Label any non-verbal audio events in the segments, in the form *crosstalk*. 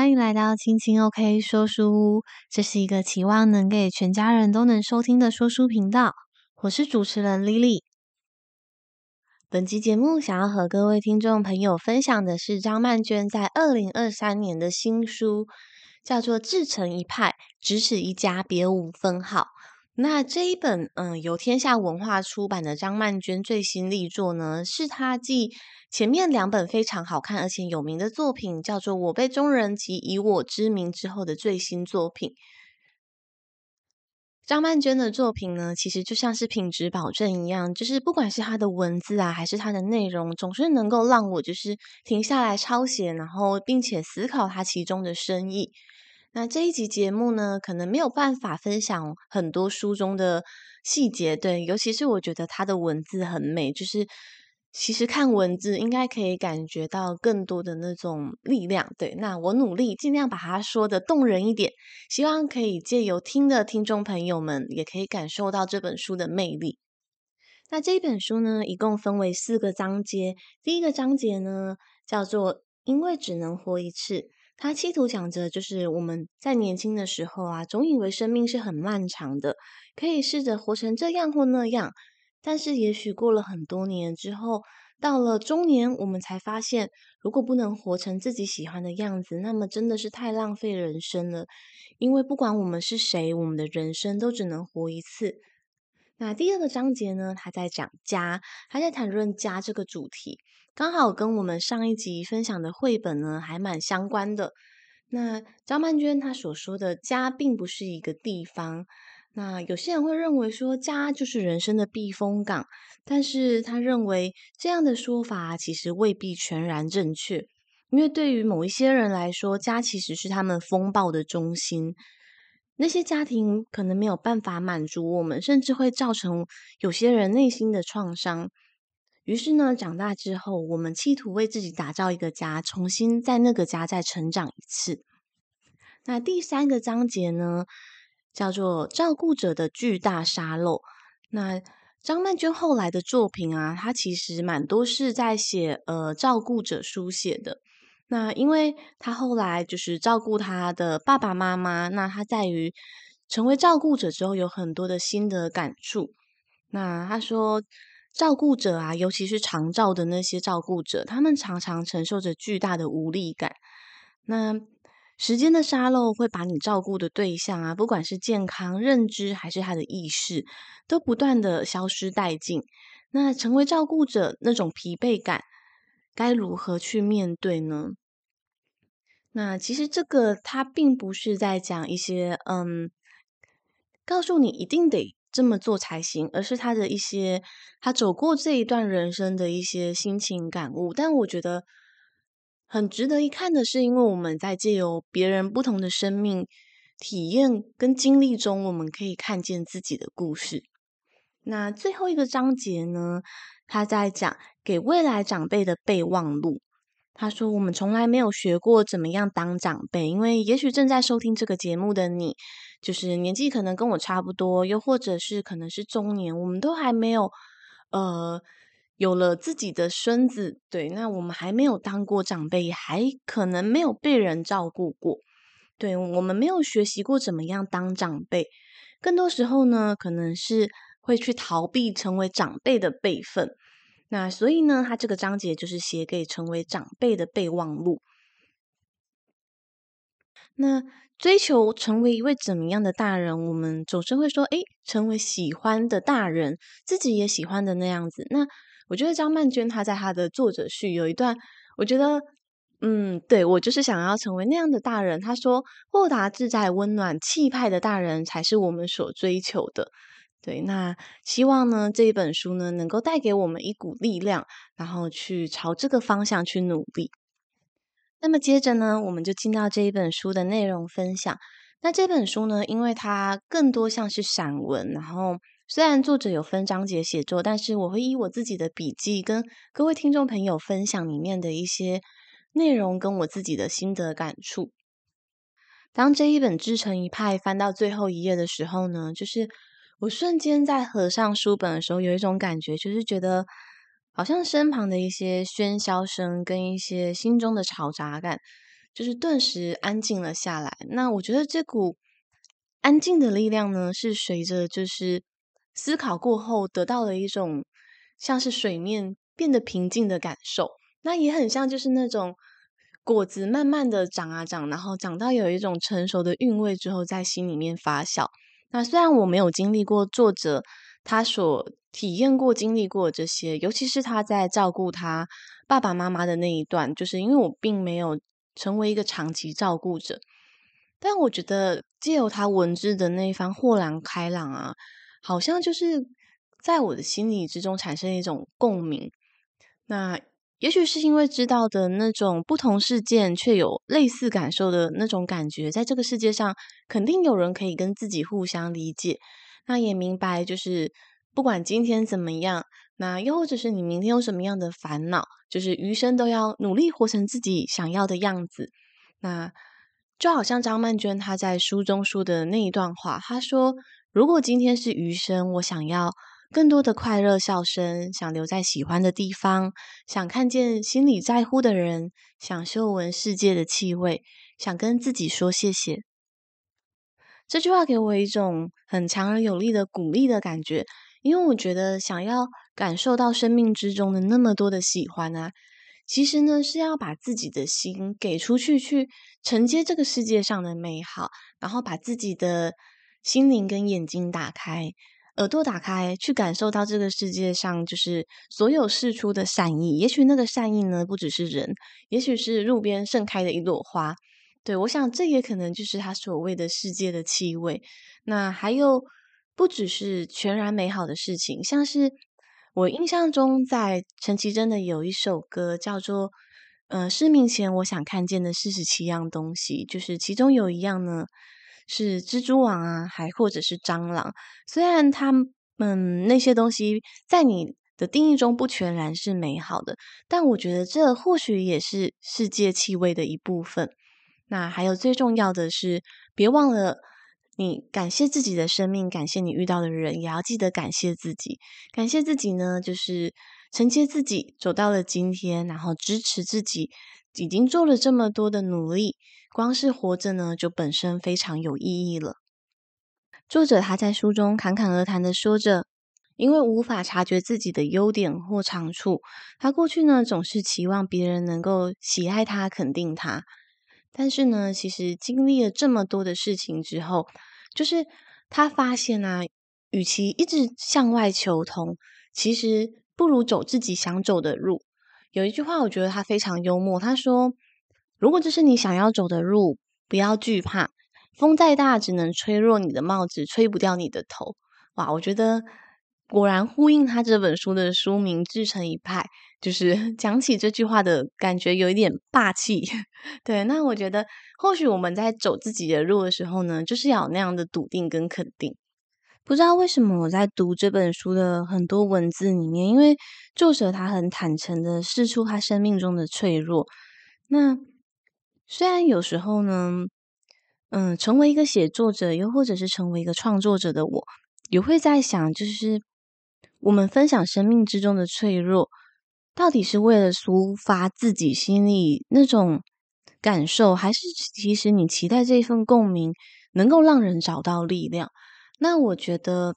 欢迎来到青青 OK 说书屋，这是一个期望能给全家人都能收听的说书频道。我是主持人 Lily。本期节目想要和各位听众朋友分享的是张曼娟在二零二三年的新书，叫做《自成一派，只此一家，别无分号》。那这一本嗯由天下文化出版的张曼娟最新力作呢，是她继前面两本非常好看而且有名的作品，叫做《我辈中人》及《以我之名》之后的最新作品。张曼娟的作品呢，其实就像是品质保证一样，就是不管是她的文字啊，还是她的内容，总是能够让我就是停下来抄写，然后并且思考它其中的深意。那这一集节目呢，可能没有办法分享很多书中的细节，对，尤其是我觉得他的文字很美，就是其实看文字应该可以感觉到更多的那种力量，对。那我努力尽量把它说的动人一点，希望可以借由听的听众朋友们也可以感受到这本书的魅力。那这一本书呢，一共分为四个章节，第一个章节呢叫做“因为只能活一次”。他企图讲着，就是我们在年轻的时候啊，总以为生命是很漫长的，可以试着活成这样或那样。但是，也许过了很多年之后，到了中年，我们才发现，如果不能活成自己喜欢的样子，那么真的是太浪费人生了。因为不管我们是谁，我们的人生都只能活一次。那第二个章节呢，他在讲家，他在谈论家这个主题。刚好跟我们上一集分享的绘本呢，还蛮相关的。那张曼娟她所说的家，并不是一个地方。那有些人会认为说，家就是人生的避风港，但是他认为这样的说法其实未必全然正确。因为对于某一些人来说，家其实是他们风暴的中心。那些家庭可能没有办法满足我们，甚至会造成有些人内心的创伤。于是呢，长大之后，我们企图为自己打造一个家，重新在那个家再成长一次。那第三个章节呢，叫做《照顾者的巨大沙漏》。那张曼娟后来的作品啊，她其实蛮多是在写呃照顾者书写的。那因为她后来就是照顾她的爸爸妈妈，那她在于成为照顾者之后，有很多的心得感触。那她说。照顾者啊，尤其是长照的那些照顾者，他们常常承受着巨大的无力感。那时间的沙漏会把你照顾的对象啊，不管是健康、认知还是他的意识，都不断的消失殆尽。那成为照顾者那种疲惫感，该如何去面对呢？那其实这个他并不是在讲一些嗯，告诉你一定得。这么做才行，而是他的一些他走过这一段人生的一些心情感悟。但我觉得很值得一看的是，因为我们在借由别人不同的生命体验跟经历中，我们可以看见自己的故事。那最后一个章节呢，他在讲给未来长辈的备忘录。他说：“我们从来没有学过怎么样当长辈，因为也许正在收听这个节目的你。”就是年纪可能跟我差不多，又或者是可能是中年，我们都还没有，呃，有了自己的孙子，对，那我们还没有当过长辈，还可能没有被人照顾过，对，我们没有学习过怎么样当长辈，更多时候呢，可能是会去逃避成为长辈的辈分，那所以呢，他这个章节就是写给成为长辈的备忘录，那。追求成为一位怎么样的大人，我们总是会说，诶，成为喜欢的大人，自己也喜欢的那样子。那我觉得张曼娟她在她的作者序有一段，我觉得，嗯，对，我就是想要成为那样的大人。他说，豁达、自在、温暖、气派的大人才是我们所追求的。对，那希望呢，这一本书呢，能够带给我们一股力量，然后去朝这个方向去努力。那么接着呢，我们就进到这一本书的内容分享。那这本书呢，因为它更多像是散文，然后虽然作者有分章节写作，但是我会以我自己的笔记跟各位听众朋友分享里面的一些内容，跟我自己的心得感触。当这一本自成一派翻到最后一页的时候呢，就是我瞬间在合上书本的时候，有一种感觉，就是觉得。好像身旁的一些喧嚣声跟一些心中的嘈杂感，就是顿时安静了下来。那我觉得这股安静的力量呢，是随着就是思考过后得到了一种像是水面变得平静的感受。那也很像就是那种果子慢慢的长啊长，然后长到有一种成熟的韵味之后，在心里面发酵。那虽然我没有经历过作者他所体验过、经历过这些，尤其是他在照顾他爸爸妈妈的那一段，就是因为我并没有成为一个长期照顾者，但我觉得借由他文字的那一番豁然开朗啊，好像就是在我的心里之中产生一种共鸣。那也许是因为知道的那种不同事件却有类似感受的那种感觉，在这个世界上肯定有人可以跟自己互相理解。那也明白就是。不管今天怎么样，那又或者是你明天有什么样的烦恼，就是余生都要努力活成自己想要的样子。那就好像张曼娟她在书中说的那一段话，她说：“如果今天是余生，我想要更多的快乐笑声，想留在喜欢的地方，想看见心里在乎的人，想嗅闻世界的气味，想跟自己说谢谢。”这句话给我一种很强而有力的鼓励的感觉。因为我觉得，想要感受到生命之中的那么多的喜欢啊，其实呢是要把自己的心给出去，去承接这个世界上的美好，然后把自己的心灵跟眼睛打开，耳朵打开，去感受到这个世界上就是所有释出的善意。也许那个善意呢，不只是人，也许是路边盛开的一朵花。对，我想这也可能就是他所谓的世界的气味。那还有。不只是全然美好的事情，像是我印象中，在陈绮贞的有一首歌叫做《呃失明前我想看见的四十七样东西》，就是其中有一样呢是蜘蛛网啊，还或者是蟑螂。虽然他们、那些东西在你的定义中不全然是美好的，但我觉得这或许也是世界气味的一部分。那还有最重要的是，别忘了。你感谢自己的生命，感谢你遇到的人，也要记得感谢自己。感谢自己呢，就是承接自己走到了今天，然后支持自己，已经做了这么多的努力。光是活着呢，就本身非常有意义了。作者他在书中侃侃而谈的说着，因为无法察觉自己的优点或长处，他过去呢总是期望别人能够喜爱他、肯定他。但是呢，其实经历了这么多的事情之后，就是他发现啊，与其一直向外求同，其实不如走自己想走的路。有一句话，我觉得他非常幽默。他说：“如果这是你想要走的路，不要惧怕，风再大，只能吹落你的帽子，吹不掉你的头。”哇，我觉得果然呼应他这本书的书名“自成一派”。就是 *laughs* 讲起这句话的感觉有一点霸气，*laughs* 对。那我觉得，或许我们在走自己的路的时候呢，就是要有那样的笃定跟肯定。不知道为什么我在读这本书的很多文字里面，因为作者他很坦诚的释出他生命中的脆弱。那虽然有时候呢，嗯，成为一个写作者，又或者是成为一个创作者的我，也会在想，就是我们分享生命之中的脆弱。到底是为了抒发自己心里那种感受，还是其实你期待这一份共鸣能够让人找到力量？那我觉得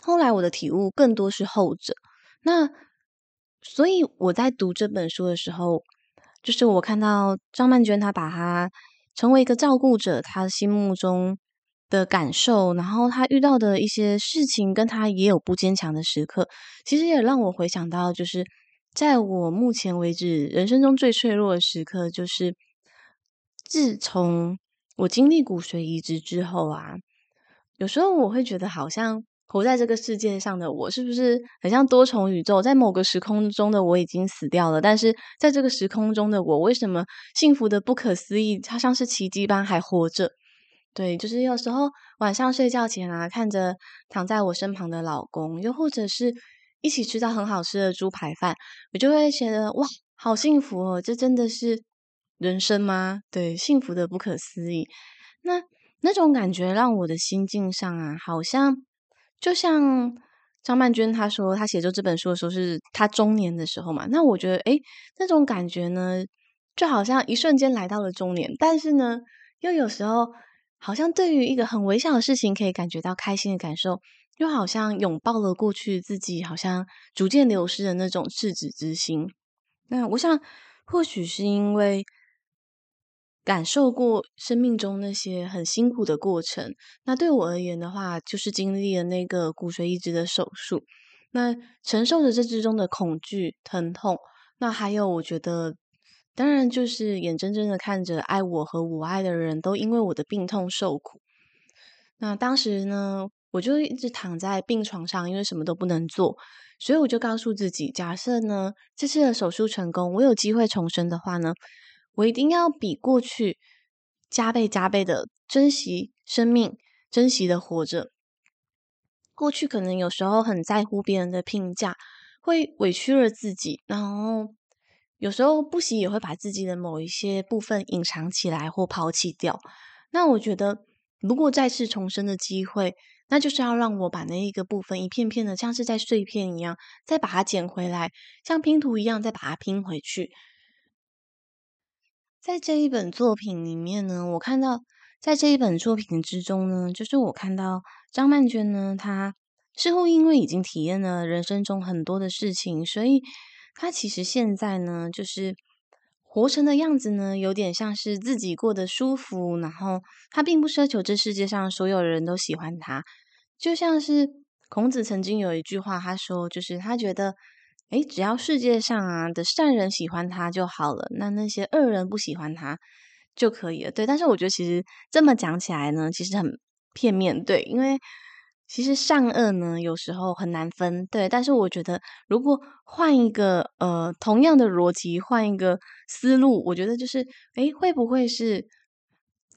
后来我的体悟更多是后者。那所以我在读这本书的时候，就是我看到张曼娟她把她成为一个照顾者，她心目中的感受，然后她遇到的一些事情，跟她也有不坚强的时刻，其实也让我回想到，就是在我目前为止人生中最脆弱的时刻，就是自从我经历骨髓移植之后啊，有时候我会觉得，好像活在这个世界上的我，是不是很像多重宇宙？在某个时空中的我已经死掉了，但是在这个时空中的我，为什么幸福的不可思议？它像是奇迹般还活着。对，就是有时候晚上睡觉前啊，看着躺在我身旁的老公，又或者是一起吃到很好吃的猪排饭，我就会觉得哇，好幸福哦！这真的是人生吗？对，幸福的不可思议。那那种感觉让我的心境上啊，好像就像张曼娟她说，她写作这本书的时候是她中年的时候嘛。那我觉得，诶，那种感觉呢，就好像一瞬间来到了中年，但是呢，又有时候好像对于一个很微小的事情可以感觉到开心的感受，又好像拥抱了过去自己好像逐渐流失的那种赤子之心。那我想，或许是因为感受过生命中那些很辛苦的过程，那对我而言的话，就是经历了那个骨髓移植的手术，那承受着这之中的恐惧、疼痛，那还有我觉得。当然，就是眼睁睁的看着爱我和我爱的人都因为我的病痛受苦。那当时呢，我就一直躺在病床上，因为什么都不能做，所以我就告诉自己，假设呢，这次的手术成功，我有机会重生的话呢，我一定要比过去加倍加倍的珍惜生命，珍惜的活着。过去可能有时候很在乎别人的评价，会委屈了自己，然后。有时候不惜也会把自己的某一些部分隐藏起来或抛弃掉。那我觉得，如果再次重生的机会，那就是要让我把那一个部分一片片的，像是在碎片一样，再把它捡回来，像拼图一样再把它拼回去。在这一本作品里面呢，我看到，在这一本作品之中呢，就是我看到张曼娟呢，她似乎因为已经体验了人生中很多的事情，所以。她其实现在呢，就是活成的样子呢，有点像是自己过得舒服，然后她并不奢求这世界上所有人都喜欢她。就像是孔子曾经有一句话，他说，就是他觉得，诶，只要世界上啊的善人喜欢他就好了，那那些恶人不喜欢他就可以了。对，但是我觉得其实这么讲起来呢，其实很片面，对，因为。其实善恶呢，有时候很难分，对。但是我觉得，如果换一个呃同样的逻辑，换一个思路，我觉得就是，诶，会不会是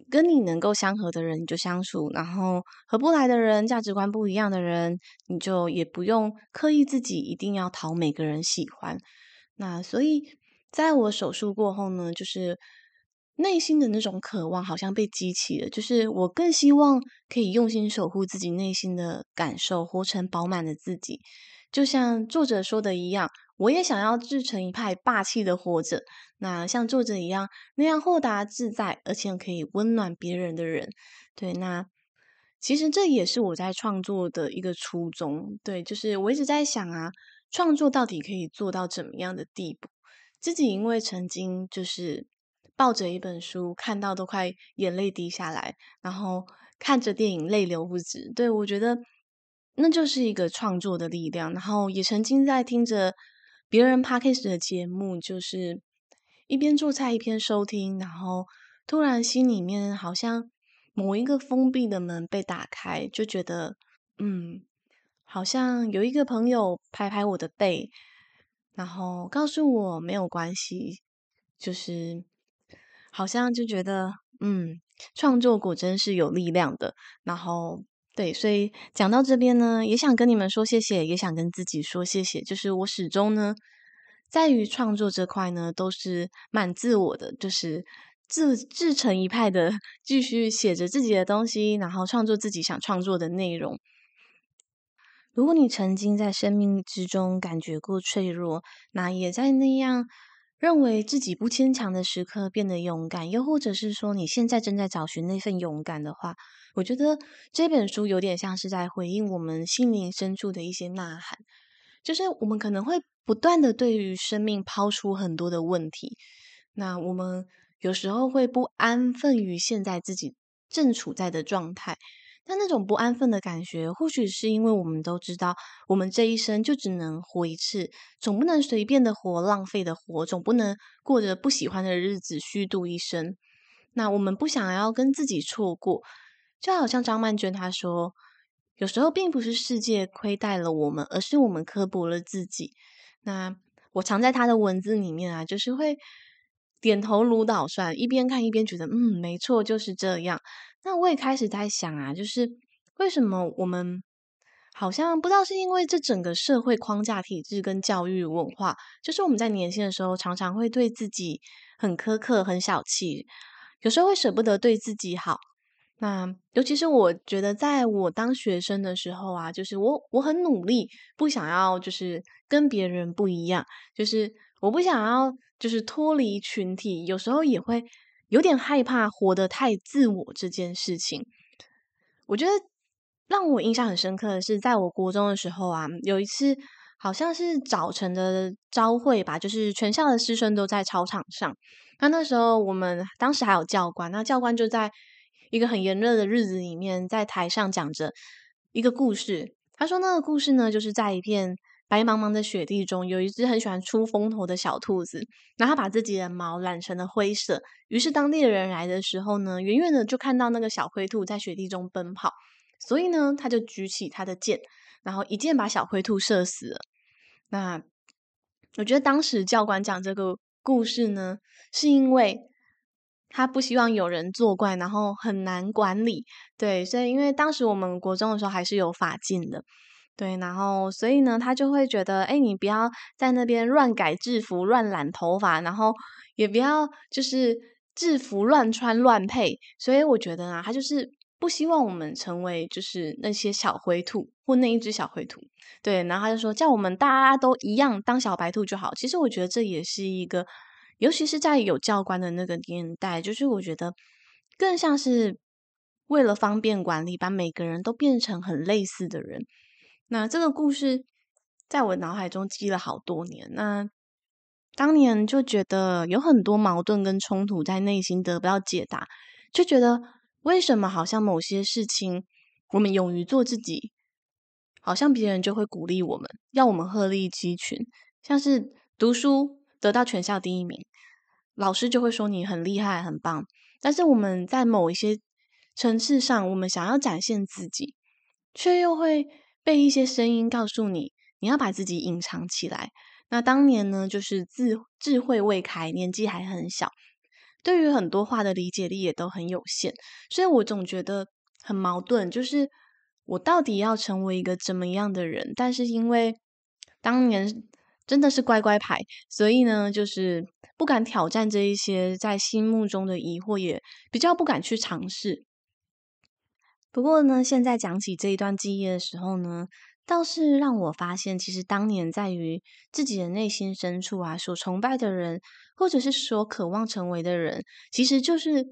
跟你能够相合的人你就相处，然后合不来的人，价值观不一样的人，你就也不用刻意自己一定要讨每个人喜欢。那所以，在我手术过后呢，就是。内心的那种渴望好像被激起了，就是我更希望可以用心守护自己内心的感受，活成饱满的自己。就像作者说的一样，我也想要自成一派，霸气的活着。那像作者一样，那样豁达自在，而且可以温暖别人的人。对，那其实这也是我在创作的一个初衷。对，就是我一直在想啊，创作到底可以做到怎么样的地步？自己因为曾经就是。抱着一本书，看到都快眼泪滴下来，然后看着电影泪流不止。对，我觉得那就是一个创作的力量。然后也曾经在听着别人 podcast 的节目，就是一边做菜一边收听，然后突然心里面好像某一个封闭的门被打开，就觉得嗯，好像有一个朋友拍拍我的背，然后告诉我没有关系，就是。好像就觉得，嗯，创作果真是有力量的。然后，对，所以讲到这边呢，也想跟你们说谢谢，也想跟自己说谢谢。就是我始终呢，在于创作这块呢，都是蛮自我的，就是自自成一派的，*laughs* 继续写着自己的东西，然后创作自己想创作的内容。如果你曾经在生命之中感觉过脆弱，那也在那样。认为自己不坚强的时刻变得勇敢，又或者是说你现在正在找寻那份勇敢的话，我觉得这本书有点像是在回应我们心灵深处的一些呐喊。就是我们可能会不断的对于生命抛出很多的问题，那我们有时候会不安分于现在自己正处在的状态。但那种不安分的感觉，或许是因为我们都知道，我们这一生就只能活一次，总不能随便的活，浪费的活，总不能过着不喜欢的日子，虚度一生。那我们不想要跟自己错过，就好像张曼娟她说，有时候并不是世界亏待了我们，而是我们刻薄了自己。那我常在他的文字里面啊，就是会点头如捣蒜，一边看一边觉得，嗯，没错，就是这样。那我也开始在想啊，就是为什么我们好像不知道是因为这整个社会框架体制跟教育文化，就是我们在年轻的时候常常会对自己很苛刻、很小气，有时候会舍不得对自己好。那尤其是我觉得，在我当学生的时候啊，就是我我很努力，不想要就是跟别人不一样，就是我不想要就是脱离群体，有时候也会有点害怕活得太自我这件事情。我觉得让我印象很深刻的是，在我国中的时候啊，有一次好像是早晨的朝会吧，就是全校的师生都在操场上。那那时候我们当时还有教官，那教官就在一个很炎热的日子里面，在台上讲着一个故事。他说那个故事呢，就是在一片白茫茫的雪地中，有一只很喜欢出风头的小兔子，然后把自己的毛染成了灰色。于是当猎人来的时候呢，远远的就看到那个小灰兔在雪地中奔跑，所以呢，他就举起他的箭，然后一箭把小灰兔射死了。那我觉得当时教官讲这个故事呢，是因为他不希望有人作怪，然后很难管理。对，所以因为当时我们国中的时候还是有法禁的，对，然后所以呢，他就会觉得，哎，你不要在那边乱改制服、乱染头发，然后也不要就是制服乱穿乱配。所以我觉得啊，他就是不希望我们成为就是那些小灰兔或那一只小灰兔。对，然后他就说，叫我们大家都一样当小白兔就好。其实我觉得这也是一个。尤其是在有教官的那个年代，就是我觉得更像是为了方便管理，把每个人都变成很类似的人。那这个故事在我脑海中记了好多年。那当年就觉得有很多矛盾跟冲突在内心得不到解答，就觉得为什么好像某些事情我们勇于做自己，好像别人就会鼓励我们，要我们鹤立鸡群，像是读书。得到全校第一名，老师就会说你很厉害、很棒。但是我们在某一些层次上，我们想要展现自己，却又会被一些声音告诉你，你要把自己隐藏起来。那当年呢，就是智智慧未开，年纪还很小，对于很多话的理解力也都很有限，所以我总觉得很矛盾，就是我到底要成为一个怎么样的人？但是因为当年。真的是乖乖牌，所以呢，就是不敢挑战这一些在心目中的疑惑，也比较不敢去尝试。不过呢，现在讲起这一段记忆的时候呢，倒是让我发现，其实当年在于自己的内心深处啊，所崇拜的人，或者是所渴望成为的人，其实就是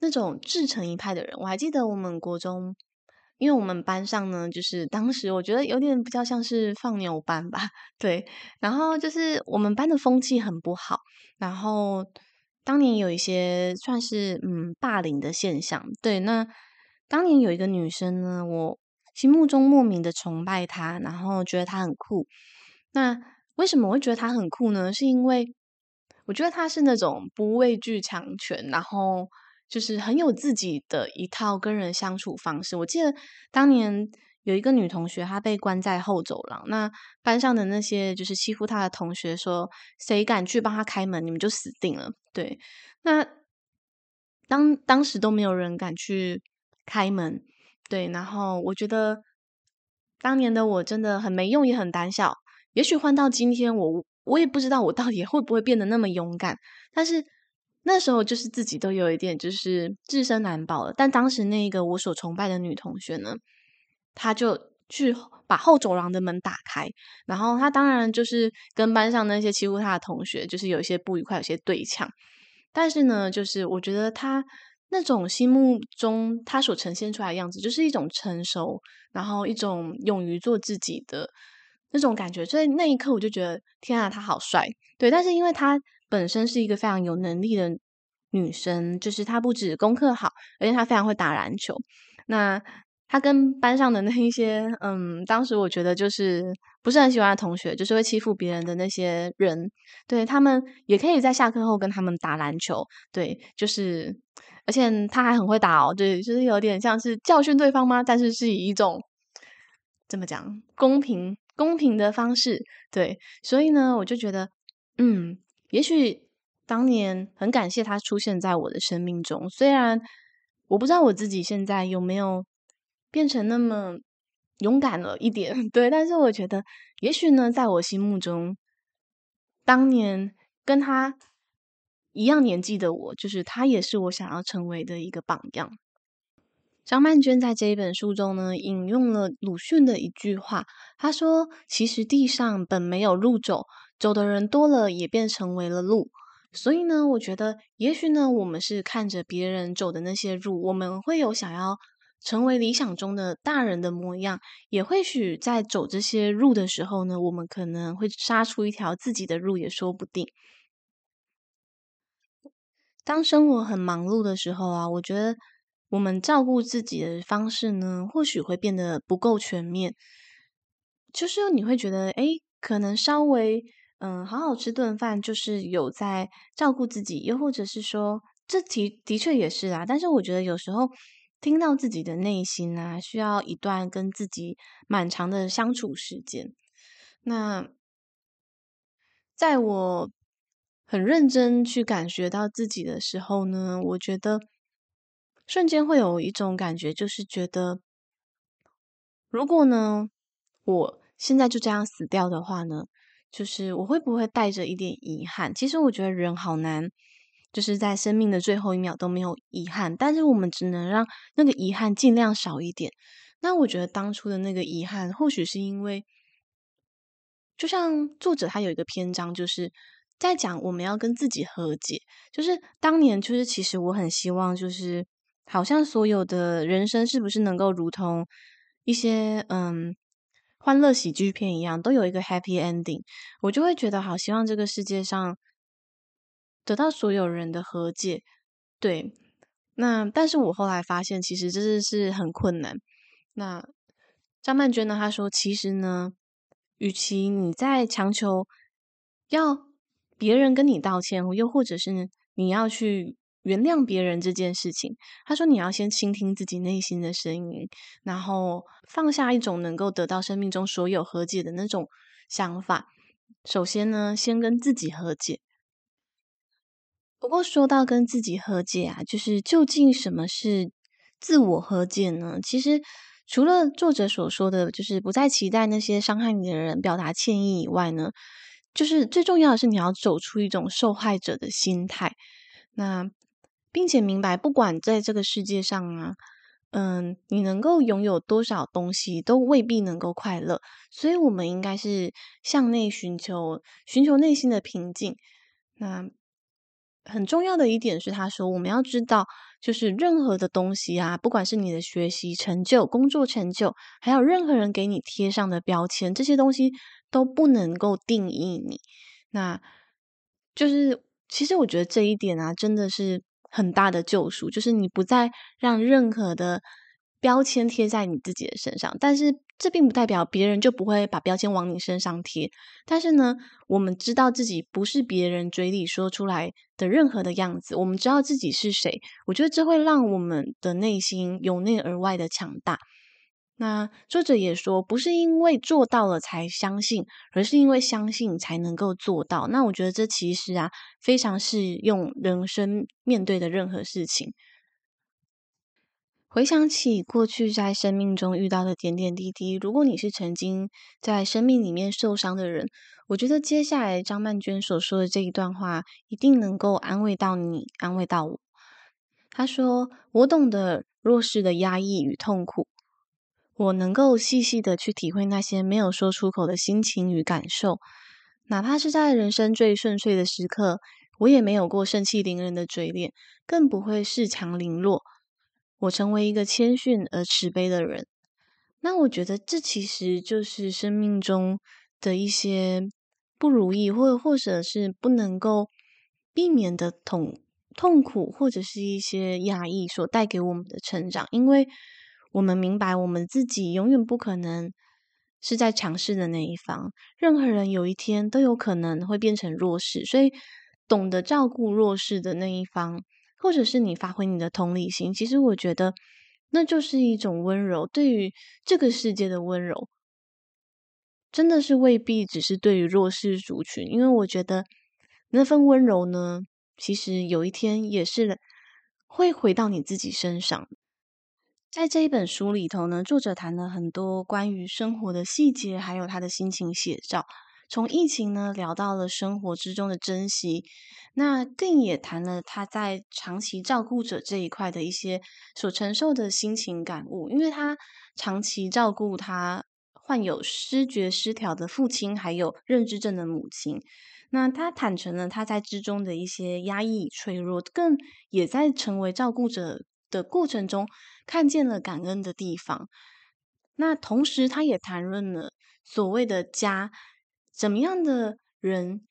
那种自成一派的人。我还记得我们国中。因为我们班上呢，就是当时我觉得有点比较像是放牛班吧，*laughs* 对。然后就是我们班的风气很不好，然后当年有一些算是嗯霸凌的现象，对。那当年有一个女生呢，我心目中莫名的崇拜她，然后觉得她很酷。那为什么我会觉得她很酷呢？是因为我觉得她是那种不畏惧强权，然后。就是很有自己的一套跟人相处方式。我记得当年有一个女同学，她被关在后走廊。那班上的那些就是欺负她的同学说：“谁敢去帮她开门，你们就死定了。”对，那当当时都没有人敢去开门。对，然后我觉得当年的我真的很没用，也很胆小。也许换到今天我，我也不知道我到底会不会变得那么勇敢。但是。那时候就是自己都有一点就是自身难保了，但当时那个我所崇拜的女同学呢，她就去把后走廊的门打开，然后她当然就是跟班上那些欺负她的同学就是有一些不愉快，有些对呛，但是呢，就是我觉得她那种心目中她所呈现出来的样子，就是一种成熟，然后一种勇于做自己的那种感觉，所以那一刻我就觉得天啊，他好帅，对，但是因为他。本身是一个非常有能力的女生，就是她不止功课好，而且她非常会打篮球。那她跟班上的那一些，嗯，当时我觉得就是不是很喜欢的同学，就是会欺负别人的那些人，对，他们也可以在下课后跟他们打篮球，对，就是，而且她还很会打哦，对，就是有点像是教训对方吗？但是是以一种怎么讲，公平公平的方式，对，所以呢，我就觉得，嗯。也许当年很感谢他出现在我的生命中，虽然我不知道我自己现在有没有变成那么勇敢了一点，*laughs* 对，但是我觉得也许呢，在我心目中，当年跟他一样年纪的我，就是他也是我想要成为的一个榜样。张曼娟在这一本书中呢，引用了鲁迅的一句话，他说：“其实地上本没有路走，走的人多了，也便成为了路。”所以呢，我觉得，也许呢，我们是看着别人走的那些路，我们会有想要成为理想中的大人的模样，也或许在走这些路的时候呢，我们可能会杀出一条自己的路，也说不定。当生活很忙碌的时候啊，我觉得我们照顾自己的方式呢，或许会变得不够全面。就是你会觉得，哎，可能稍微。嗯，好好吃顿饭就是有在照顾自己，又或者是说，这的的确也是啦。但是我觉得有时候听到自己的内心啊，需要一段跟自己蛮长的相处时间。那在我很认真去感觉到自己的时候呢，我觉得瞬间会有一种感觉，就是觉得如果呢，我现在就这样死掉的话呢，就是我会不会带着一点遗憾？其实我觉得人好难，就是在生命的最后一秒都没有遗憾。但是我们只能让那个遗憾尽量少一点。那我觉得当初的那个遗憾，或许是因为，就像作者他有一个篇章，就是在讲我们要跟自己和解。就是当年，就是其实我很希望，就是好像所有的人生是不是能够如同一些嗯。欢乐喜剧片一样，都有一个 happy ending，我就会觉得好希望这个世界上得到所有人的和解。对，那但是我后来发现，其实这是是很困难。那张曼娟呢？她说，其实呢，与其你在强求要别人跟你道歉，又或者是你要去。原谅别人这件事情，他说你要先倾听自己内心的声音，然后放下一种能够得到生命中所有和解的那种想法。首先呢，先跟自己和解。不过说到跟自己和解啊，就是究竟什么是自我和解呢？其实除了作者所说的就是不再期待那些伤害你的人表达歉意以外呢，就是最重要的是你要走出一种受害者的心态。那并且明白，不管在这个世界上啊，嗯，你能够拥有多少东西，都未必能够快乐。所以，我们应该是向内寻求，寻求内心的平静。那很重要的一点是，他说，我们要知道，就是任何的东西啊，不管是你的学习成就、工作成就，还有任何人给你贴上的标签，这些东西都不能够定义你。那就是，其实我觉得这一点啊，真的是。很大的救赎，就是你不再让任何的标签贴在你自己的身上。但是这并不代表别人就不会把标签往你身上贴。但是呢，我们知道自己不是别人嘴里说出来的任何的样子，我们知道自己是谁。我觉得这会让我们的内心由内而外的强大。那作者也说，不是因为做到了才相信，而是因为相信才能够做到。那我觉得这其实啊，非常适用人生面对的任何事情。回想起过去在生命中遇到的点点滴滴，如果你是曾经在生命里面受伤的人，我觉得接下来张曼娟所说的这一段话，一定能够安慰到你，安慰到我。她说：“我懂得弱势的压抑与痛苦。”我能够细细的去体会那些没有说出口的心情与感受，哪怕是在人生最顺遂的时刻，我也没有过盛气凌人的嘴脸，更不会恃强凌弱。我成为一个谦逊而慈悲的人。那我觉得这其实就是生命中的一些不如意，或或者是不能够避免的痛痛苦，或者是一些压抑所带给我们的成长，因为。我们明白，我们自己永远不可能是在强势的那一方。任何人有一天都有可能会变成弱势，所以懂得照顾弱势的那一方，或者是你发挥你的同理心，其实我觉得那就是一种温柔。对于这个世界的温柔，真的是未必只是对于弱势族群，因为我觉得那份温柔呢，其实有一天也是会回到你自己身上。在这一本书里头呢，作者谈了很多关于生活的细节，还有他的心情写照。从疫情呢聊到了生活之中的珍惜，那更也谈了他在长期照顾者这一块的一些所承受的心情感悟，因为他长期照顾他患有失觉失调的父亲，还有认知症的母亲。那他坦诚了他在之中的一些压抑、脆弱，更也在成为照顾者的过程中看见了感恩的地方。那同时，他也谈论了所谓的家，怎么样的人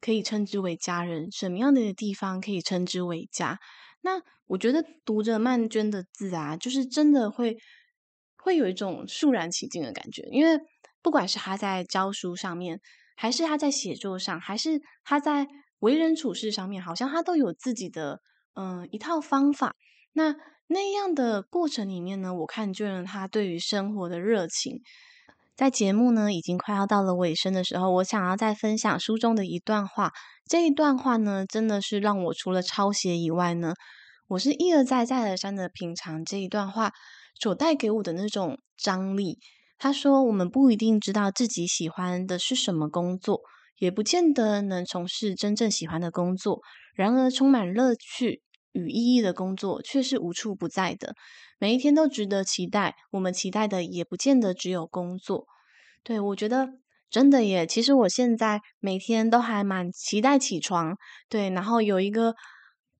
可以称之为家人，什么样的地方可以称之为家。那我觉得读着曼娟的字啊，就是真的会会有一种肃然起敬的感觉，因为不管是他在教书上面。还是他在写作上，还是他在为人处事上面，好像他都有自己的嗯、一套方法。那那样的过程里面呢，我看见了他对于生活的热情。在节目呢已经快要到了尾声的时候，我想要再分享书中的一段话。这一段话呢，真的是让我除了抄写以外呢，我是一而再再而三的品尝这一段话所带给我的那种张力。他说：“我们不一定知道自己喜欢的是什么工作，也不见得能从事真正喜欢的工作。然而，充满乐趣与意义的工作却是无处不在的，每一天都值得期待。我们期待的也不见得只有工作。对，我觉得真的耶。其实我现在每天都还蛮期待起床。对，然后有一个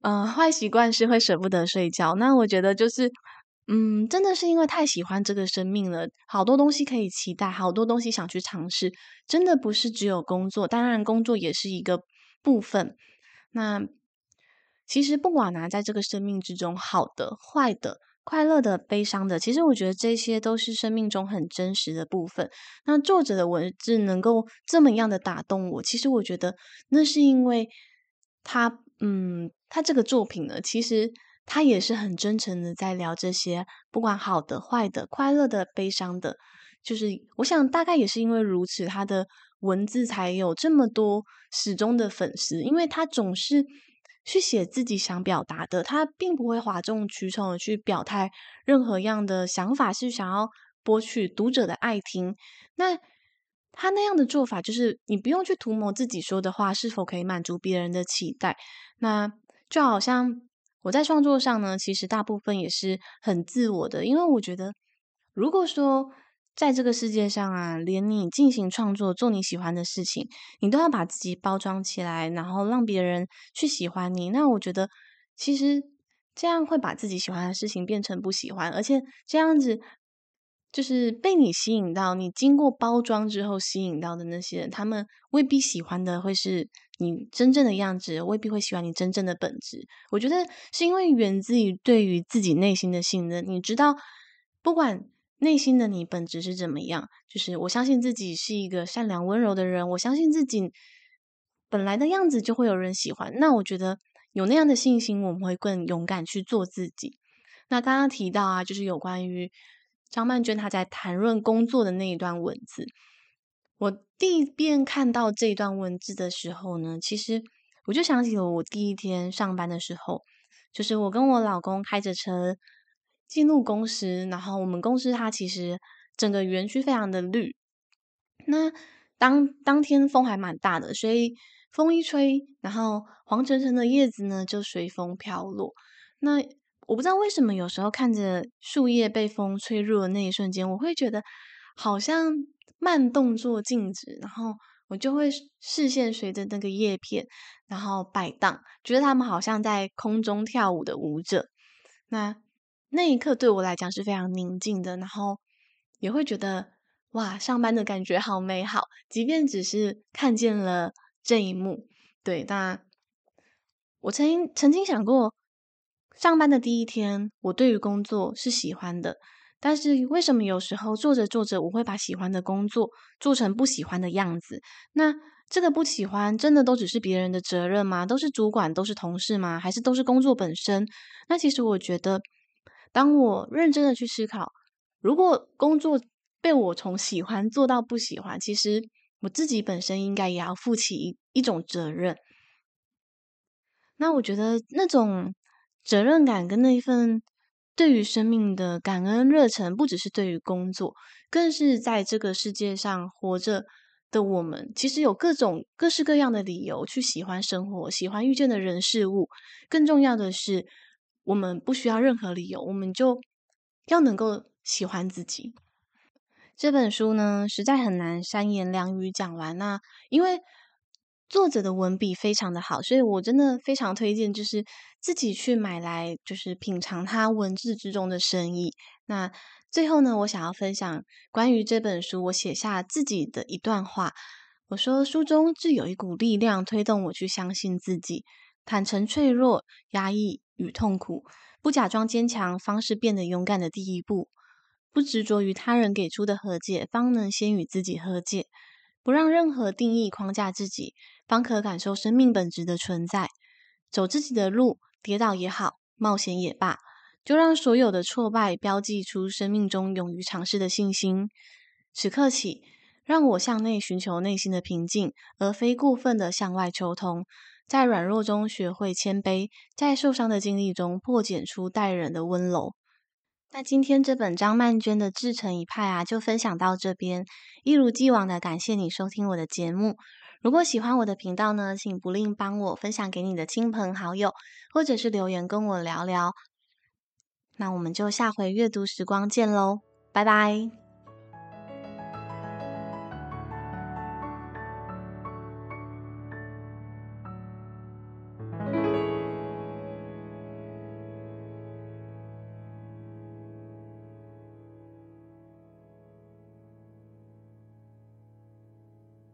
呃坏习惯是会舍不得睡觉。那我觉得就是。”嗯，真的是因为太喜欢这个生命了，好多东西可以期待，好多东西想去尝试。真的不是只有工作，当然工作也是一个部分。那其实不管拿在这个生命之中，好的、坏的、快乐的、悲伤的，其实我觉得这些都是生命中很真实的部分。那作者的文字能够这么样的打动我，其实我觉得那是因为他，嗯，他这个作品呢，其实。他也是很真诚的在聊这些，不管好的、坏的、快乐的、悲伤的，就是我想大概也是因为如此，他的文字才有这么多始终的粉丝，因为他总是去写自己想表达的，他并不会哗众取宠的去表态任何样的想法，是想要博取读者的爱听。那他那样的做法，就是你不用去图谋自己说的话是否可以满足别人的期待，那就好像。我在创作上呢，其实大部分也是很自我的，因为我觉得，如果说在这个世界上啊，连你进行创作、做你喜欢的事情，你都要把自己包装起来，然后让别人去喜欢你，那我觉得其实这样会把自己喜欢的事情变成不喜欢，而且这样子。就是被你吸引到，你经过包装之后吸引到的那些人，他们未必喜欢的会是你真正的样子，未必会喜欢你真正的本质。我觉得是因为源自于对于自己内心的信任。你知道，不管内心的你本质是怎么样，就是我相信自己是一个善良温柔的人，我相信自己本来的样子就会有人喜欢。那我觉得有那样的信心，我们会更勇敢去做自己。那刚刚提到啊，就是有关于。张曼娟她在谈论工作的那一段文字，我第一遍看到这一段文字的时候呢，其实我就想起了我第一天上班的时候，就是我跟我老公开着车进入公司，然后我们公司它其实整个园区非常的绿，那当当天风还蛮大的，所以风一吹，然后黄橙橙的叶子呢就随风飘落，那。我不知道为什么，有时候看着树叶被风吹入的那一瞬间，我会觉得好像慢动作静止，然后我就会视线随着那个叶片，然后摆荡，觉得他们好像在空中跳舞的舞者。那那一刻对我来讲是非常宁静的，然后也会觉得哇，上班的感觉好美好，即便只是看见了这一幕。对，那我曾经曾经想过。上班的第一天，我对于工作是喜欢的，但是为什么有时候做着做着，我会把喜欢的工作做成不喜欢的样子？那这个不喜欢，真的都只是别人的责任吗？都是主管，都是同事吗？还是都是工作本身？那其实我觉得，当我认真的去思考，如果工作被我从喜欢做到不喜欢，其实我自己本身应该也要负起一一种责任。那我觉得那种。责任感跟那一份对于生命的感恩热忱，不只是对于工作，更是在这个世界上活着的我们，其实有各种各式各样的理由去喜欢生活，喜欢遇见的人事物。更重要的是，我们不需要任何理由，我们就要能够喜欢自己。这本书呢，实在很难三言两语讲完，那因为作者的文笔非常的好，所以我真的非常推荐，就是自己去买来，就是品尝它文字之中的深意。那最后呢，我想要分享关于这本书，我写下自己的一段话。我说，书中自有一股力量推动我去相信自己，坦诚脆弱、压抑与痛苦，不假装坚强，方是变得勇敢的第一步。不执着于他人给出的和解，方能先与自己和解。不让任何定义框架自己，方可感受生命本质的存在。走自己的路，跌倒也好，冒险也罢。就让所有的挫败标记出生命中勇于尝试的信心。此刻起，让我向内寻求内心的平静，而非过分的向外求同。在软弱中学会谦卑，在受伤的经历中破茧出待人的温柔。那今天这本张曼娟的《自成一派》啊，就分享到这边。一如既往的感谢你收听我的节目。如果喜欢我的频道呢，请不吝帮我分享给你的亲朋好友，或者是留言跟我聊聊。那我们就下回阅读时光见喽，拜拜。